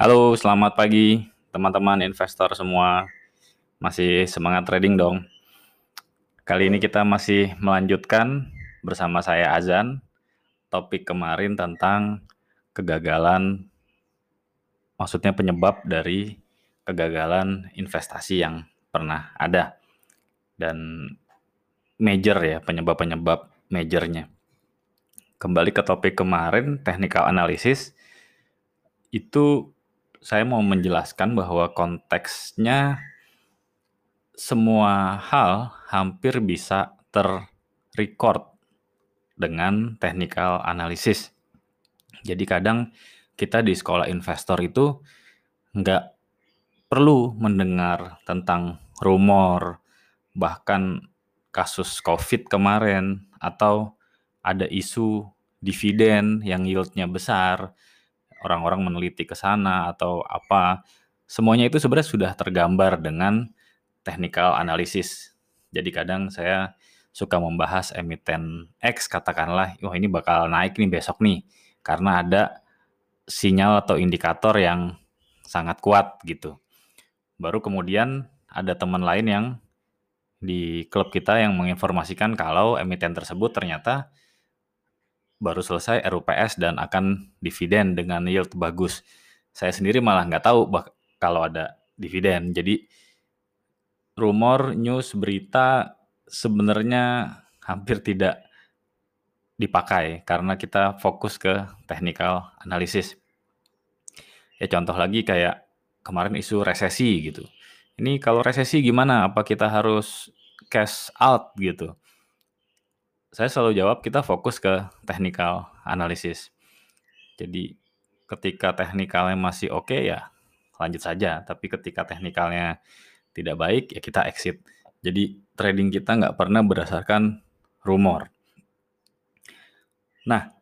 Halo, selamat pagi teman-teman investor semua. Masih semangat trading dong. Kali ini kita masih melanjutkan bersama saya Azan topik kemarin tentang kegagalan maksudnya penyebab dari kegagalan investasi yang pernah ada dan major ya penyebab-penyebab majornya. Kembali ke topik kemarin technical analysis itu saya mau menjelaskan bahwa konteksnya semua hal hampir bisa terrecord dengan technical analysis. Jadi kadang kita di sekolah investor itu nggak perlu mendengar tentang rumor, bahkan kasus COVID kemarin, atau ada isu dividen yang yieldnya besar, orang-orang meneliti ke sana atau apa, semuanya itu sebenarnya sudah tergambar dengan technical analysis. Jadi kadang saya suka membahas emiten X katakanlah, wah ini bakal naik nih besok nih karena ada sinyal atau indikator yang sangat kuat gitu. Baru kemudian ada teman lain yang di klub kita yang menginformasikan kalau emiten tersebut ternyata baru selesai RUPS dan akan dividen dengan yield bagus. Saya sendiri malah nggak tahu kalau ada dividen. Jadi rumor, news, berita sebenarnya hampir tidak dipakai karena kita fokus ke technical analysis. Ya contoh lagi kayak kemarin isu resesi gitu. Ini kalau resesi gimana? Apa kita harus cash out gitu? Saya selalu jawab kita fokus ke technical analysis. Jadi ketika teknikalnya masih oke okay, ya lanjut saja. Tapi ketika teknikalnya tidak baik ya kita exit. Jadi trading kita nggak pernah berdasarkan rumor. Nah,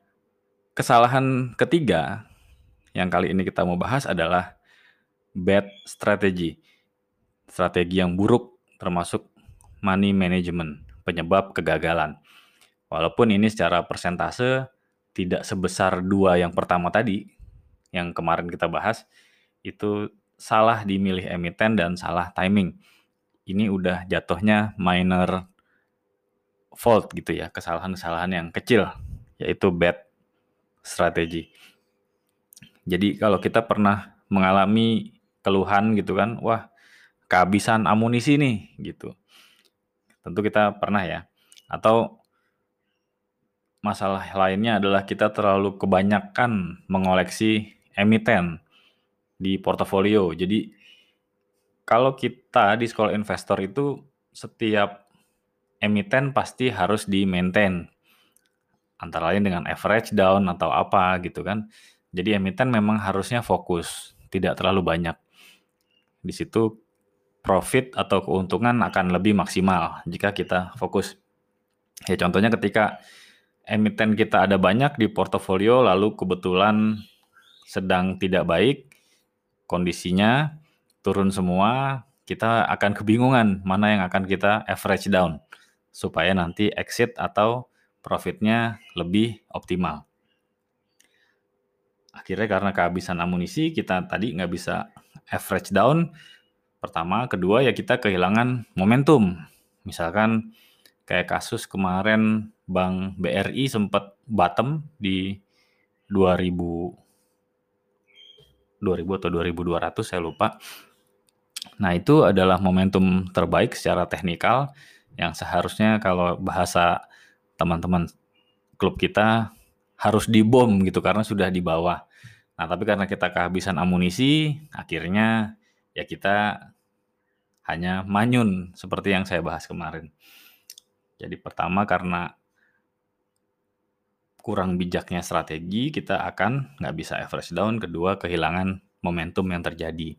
kesalahan ketiga yang kali ini kita mau bahas adalah bad strategy. Strategi yang buruk termasuk money management, penyebab kegagalan. Walaupun ini secara persentase tidak sebesar dua yang pertama tadi, yang kemarin kita bahas, itu salah dimilih emiten dan salah timing. Ini udah jatuhnya minor fault gitu ya, kesalahan-kesalahan yang kecil, yaitu bad strategy. Jadi kalau kita pernah mengalami keluhan gitu kan, wah kehabisan amunisi nih gitu. Tentu kita pernah ya. Atau masalah lainnya adalah kita terlalu kebanyakan mengoleksi emiten di portofolio. Jadi kalau kita di sekolah investor itu setiap emiten pasti harus di maintain antara lain dengan average down atau apa gitu kan. Jadi emiten memang harusnya fokus, tidak terlalu banyak. Di situ profit atau keuntungan akan lebih maksimal jika kita fokus. Ya contohnya ketika emiten kita ada banyak di portofolio lalu kebetulan sedang tidak baik kondisinya turun semua kita akan kebingungan mana yang akan kita average down supaya nanti exit atau profitnya lebih optimal. Akhirnya karena kehabisan amunisi kita tadi nggak bisa average down. Pertama, kedua ya kita kehilangan momentum. Misalkan kayak kasus kemarin Bank BRI sempat bottom di 2000 2000 atau 2200 saya lupa. Nah, itu adalah momentum terbaik secara teknikal yang seharusnya kalau bahasa teman-teman klub kita harus dibom gitu karena sudah di bawah. Nah, tapi karena kita kehabisan amunisi, akhirnya ya kita hanya manyun seperti yang saya bahas kemarin. Jadi pertama karena kurang bijaknya strategi, kita akan nggak bisa average down. Kedua, kehilangan momentum yang terjadi.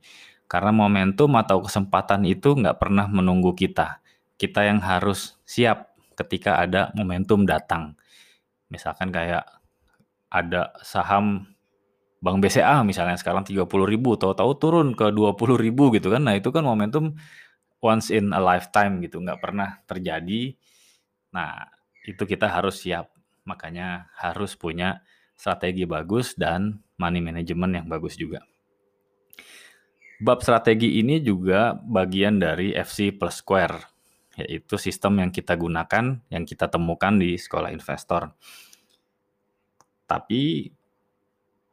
Karena momentum atau kesempatan itu nggak pernah menunggu kita. Kita yang harus siap ketika ada momentum datang. Misalkan kayak ada saham Bank BCA misalnya sekarang 30 ribu, tahu-tahu turun ke 20 ribu gitu kan. Nah itu kan momentum once in a lifetime gitu, nggak pernah terjadi Nah, itu kita harus siap. Makanya harus punya strategi bagus dan money management yang bagus juga. Bab strategi ini juga bagian dari FC plus square, yaitu sistem yang kita gunakan, yang kita temukan di sekolah investor. Tapi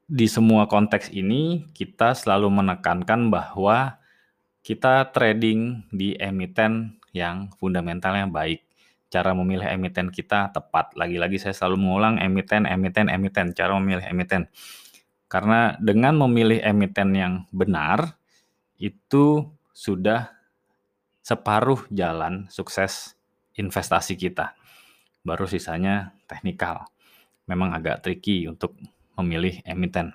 di semua konteks ini kita selalu menekankan bahwa kita trading di emiten yang fundamentalnya baik. Cara memilih emiten kita tepat. Lagi-lagi saya selalu mengulang emiten, emiten, emiten. Cara memilih emiten. Karena dengan memilih emiten yang benar, itu sudah separuh jalan sukses investasi kita. Baru sisanya teknikal. Memang agak tricky untuk memilih emiten.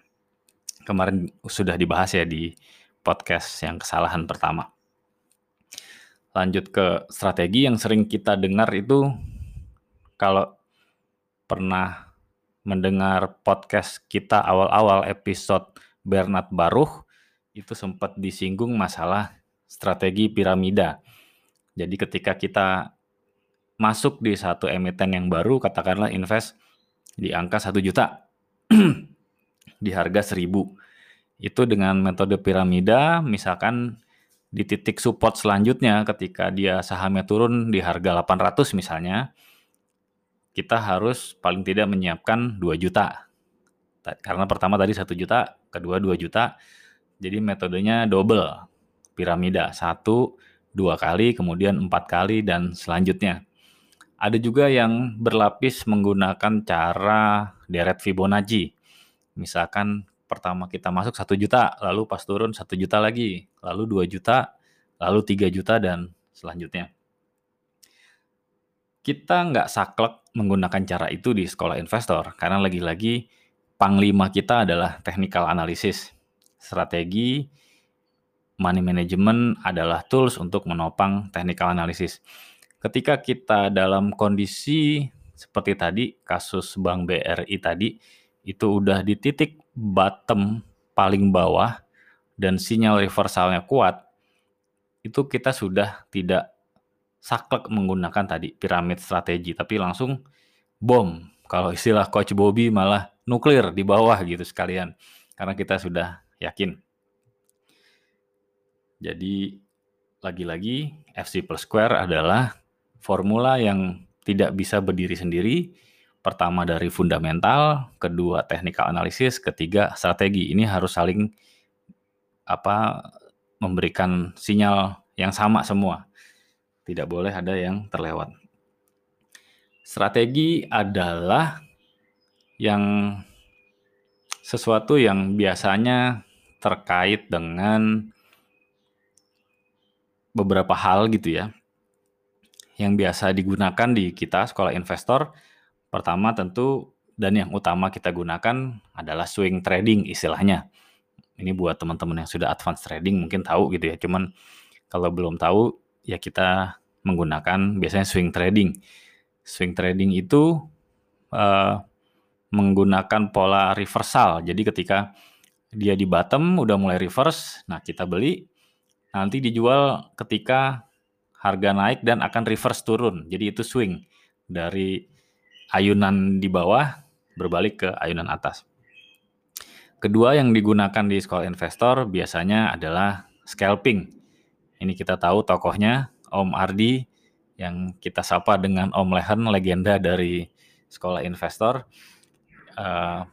Kemarin sudah dibahas ya di podcast yang kesalahan pertama. Lanjut ke strategi yang sering kita dengar itu kalau pernah mendengar podcast kita awal-awal episode Bernard Baruch itu sempat disinggung masalah strategi piramida. Jadi ketika kita masuk di satu emiten yang baru, katakanlah invest di angka satu juta, di harga seribu. Itu dengan metode piramida, misalkan di titik support selanjutnya ketika dia sahamnya turun di harga 800 misalnya, kita harus paling tidak menyiapkan 2 juta. Karena pertama tadi 1 juta, kedua 2 juta, jadi metodenya double piramida. Satu, dua kali, kemudian empat kali, dan selanjutnya. Ada juga yang berlapis menggunakan cara deret Fibonacci. Misalkan pertama kita masuk satu juta, lalu pas turun satu juta lagi, lalu dua juta, lalu tiga juta, dan selanjutnya. Kita nggak saklek menggunakan cara itu di sekolah investor, karena lagi-lagi panglima kita adalah technical analysis strategi money management adalah tools untuk menopang technical analysis. Ketika kita dalam kondisi seperti tadi kasus Bank BRI tadi itu udah di titik bottom paling bawah dan sinyal reversalnya kuat, itu kita sudah tidak saklek menggunakan tadi piramid strategi, tapi langsung bom. Kalau istilah Coach Bobby malah nuklir di bawah gitu sekalian. Karena kita sudah yakin. Jadi lagi-lagi FC plus square adalah formula yang tidak bisa berdiri sendiri. Pertama dari fundamental, kedua technical analysis, ketiga strategi. Ini harus saling apa memberikan sinyal yang sama semua. Tidak boleh ada yang terlewat. Strategi adalah yang sesuatu yang biasanya terkait dengan beberapa hal gitu ya yang biasa digunakan di kita sekolah investor pertama tentu dan yang utama kita gunakan adalah swing trading istilahnya. Ini buat teman-teman yang sudah advance trading mungkin tahu gitu ya. Cuman kalau belum tahu ya kita menggunakan biasanya swing trading. Swing trading itu uh, menggunakan pola reversal. Jadi ketika dia di bottom udah mulai reverse, nah kita beli, nanti dijual ketika harga naik dan akan reverse turun. Jadi itu swing dari ayunan di bawah berbalik ke ayunan atas. Kedua yang digunakan di sekolah investor biasanya adalah scalping. Ini kita tahu tokohnya Om Ardi yang kita sapa dengan Om Lehen, legenda dari sekolah investor. Uh,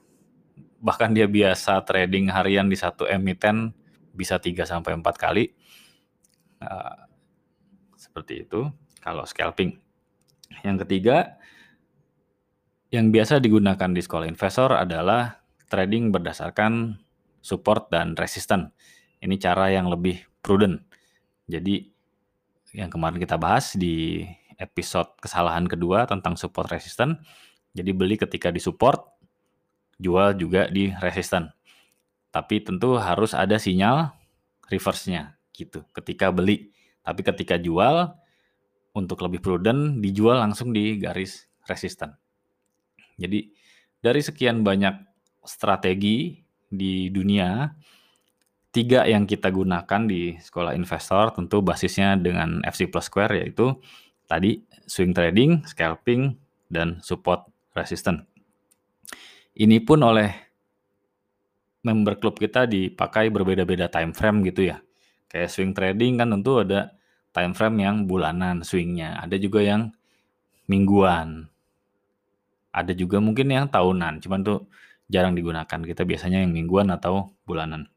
bahkan dia biasa trading harian di satu emiten bisa 3 sampai 4 kali. Uh, seperti itu kalau scalping. Yang ketiga yang biasa digunakan di sekolah investor adalah trading berdasarkan support dan resisten. Ini cara yang lebih prudent. Jadi yang kemarin kita bahas di episode kesalahan kedua tentang support resisten. Jadi beli ketika di support, jual juga di resisten. Tapi tentu harus ada sinyal reverse-nya gitu ketika beli. Tapi ketika jual untuk lebih prudent dijual langsung di garis resisten. Jadi dari sekian banyak strategi di dunia, tiga yang kita gunakan di sekolah investor tentu basisnya dengan FC plus square yaitu tadi swing trading, scalping, dan support resistance. Ini pun oleh member klub kita dipakai berbeda-beda time frame gitu ya. Kayak swing trading kan tentu ada time frame yang bulanan swingnya, ada juga yang mingguan. Ada juga mungkin yang tahunan, cuman tuh jarang digunakan. Kita biasanya yang mingguan atau bulanan.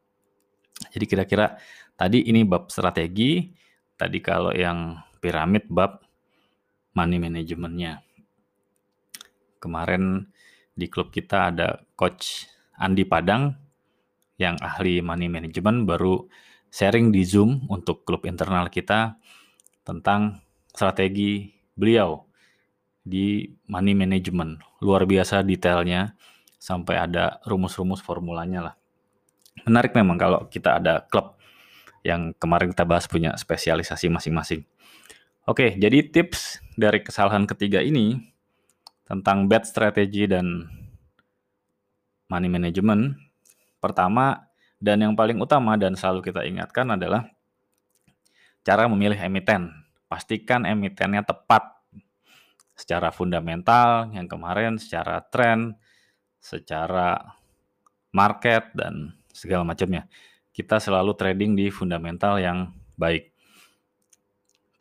Jadi kira-kira tadi ini bab strategi, tadi kalau yang piramid bab money manajemennya. Kemarin di klub kita ada coach Andi Padang yang ahli money management baru sharing di Zoom untuk klub internal kita tentang strategi beliau di money management. Luar biasa detailnya sampai ada rumus-rumus formulanya lah. Menarik memang kalau kita ada klub yang kemarin kita bahas punya spesialisasi masing-masing. Oke, jadi tips dari kesalahan ketiga ini tentang bad strategy dan money management. Pertama dan yang paling utama dan selalu kita ingatkan adalah cara memilih emiten. Pastikan emitennya tepat secara fundamental, yang kemarin secara tren, secara market dan segala macamnya. Kita selalu trading di fundamental yang baik.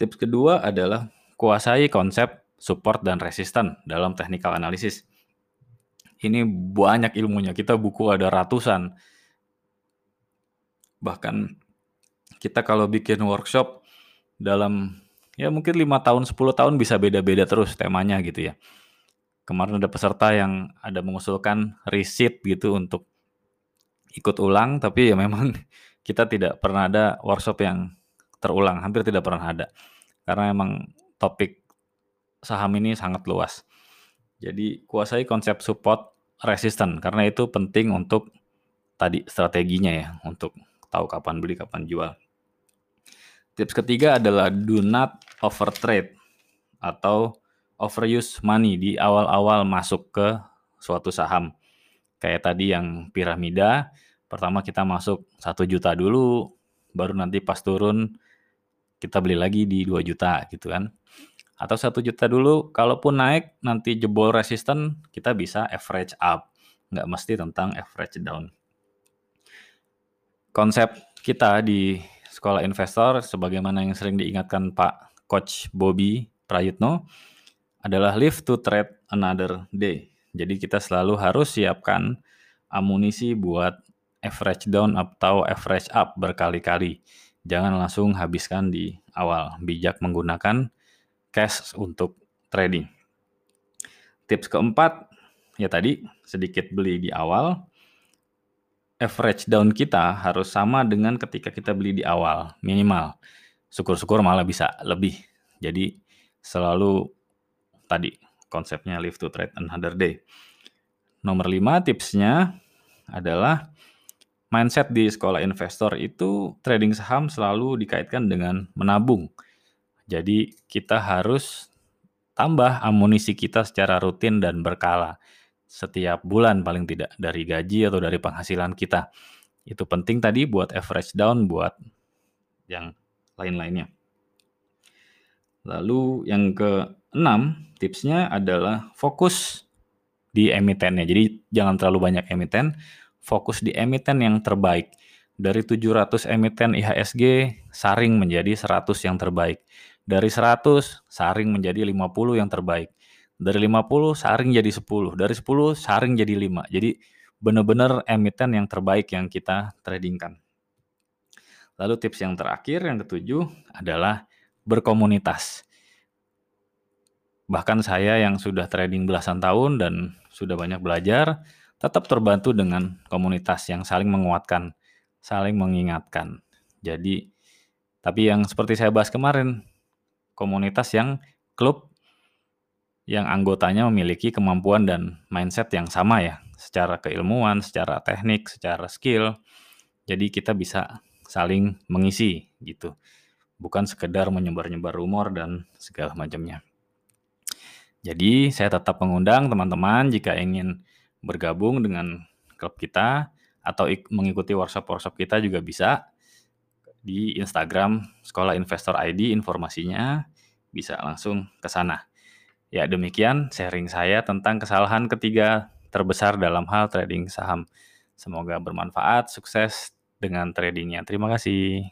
Tips kedua adalah kuasai konsep support dan resisten dalam technical analysis. Ini banyak ilmunya, kita buku ada ratusan. Bahkan kita kalau bikin workshop dalam ya mungkin lima tahun 10 tahun bisa beda-beda terus temanya gitu ya. Kemarin ada peserta yang ada mengusulkan receipt gitu untuk ikut ulang tapi ya memang kita tidak pernah ada workshop yang terulang, hampir tidak pernah ada. Karena emang topik saham ini sangat luas. Jadi kuasai konsep support resisten karena itu penting untuk tadi strateginya ya, untuk tahu kapan beli, kapan jual. Tips ketiga adalah do not overtrade atau overuse money di awal-awal masuk ke suatu saham. Kayak tadi yang piramida, pertama kita masuk satu juta dulu, baru nanti pas turun kita beli lagi di 2 juta gitu kan. Atau satu juta dulu, kalaupun naik nanti jebol resisten, kita bisa average up. Nggak mesti tentang average down. Konsep kita di sekolah investor, sebagaimana yang sering diingatkan Pak Coach Bobby Prayitno, adalah live to trade another day. Jadi kita selalu harus siapkan amunisi buat average down atau average up berkali-kali jangan langsung habiskan di awal. Bijak menggunakan cash untuk trading. Tips keempat, ya tadi sedikit beli di awal. Average down kita harus sama dengan ketika kita beli di awal, minimal. Syukur-syukur malah bisa lebih. Jadi selalu tadi konsepnya live to trade another day. Nomor lima tipsnya adalah mindset di sekolah investor itu trading saham selalu dikaitkan dengan menabung. Jadi kita harus tambah amunisi kita secara rutin dan berkala. Setiap bulan paling tidak dari gaji atau dari penghasilan kita. Itu penting tadi buat average down buat yang lain-lainnya. Lalu yang keenam tipsnya adalah fokus di emitennya. Jadi jangan terlalu banyak emiten, fokus di emiten yang terbaik. Dari 700 emiten IHSG, saring menjadi 100 yang terbaik. Dari 100, saring menjadi 50 yang terbaik. Dari 50, saring jadi 10. Dari 10, saring jadi 5. Jadi benar-benar emiten yang terbaik yang kita tradingkan. Lalu tips yang terakhir, yang ketujuh adalah berkomunitas. Bahkan saya yang sudah trading belasan tahun dan sudah banyak belajar, tetap terbantu dengan komunitas yang saling menguatkan, saling mengingatkan. Jadi, tapi yang seperti saya bahas kemarin, komunitas yang klub yang anggotanya memiliki kemampuan dan mindset yang sama ya, secara keilmuan, secara teknik, secara skill. Jadi kita bisa saling mengisi gitu. Bukan sekedar menyebar-nyebar rumor dan segala macamnya. Jadi saya tetap mengundang teman-teman jika ingin bergabung dengan klub kita atau mengikuti workshop-workshop kita juga bisa di Instagram Sekolah Investor ID informasinya bisa langsung ke sana. Ya, demikian sharing saya tentang kesalahan ketiga terbesar dalam hal trading saham. Semoga bermanfaat, sukses dengan tradingnya. Terima kasih.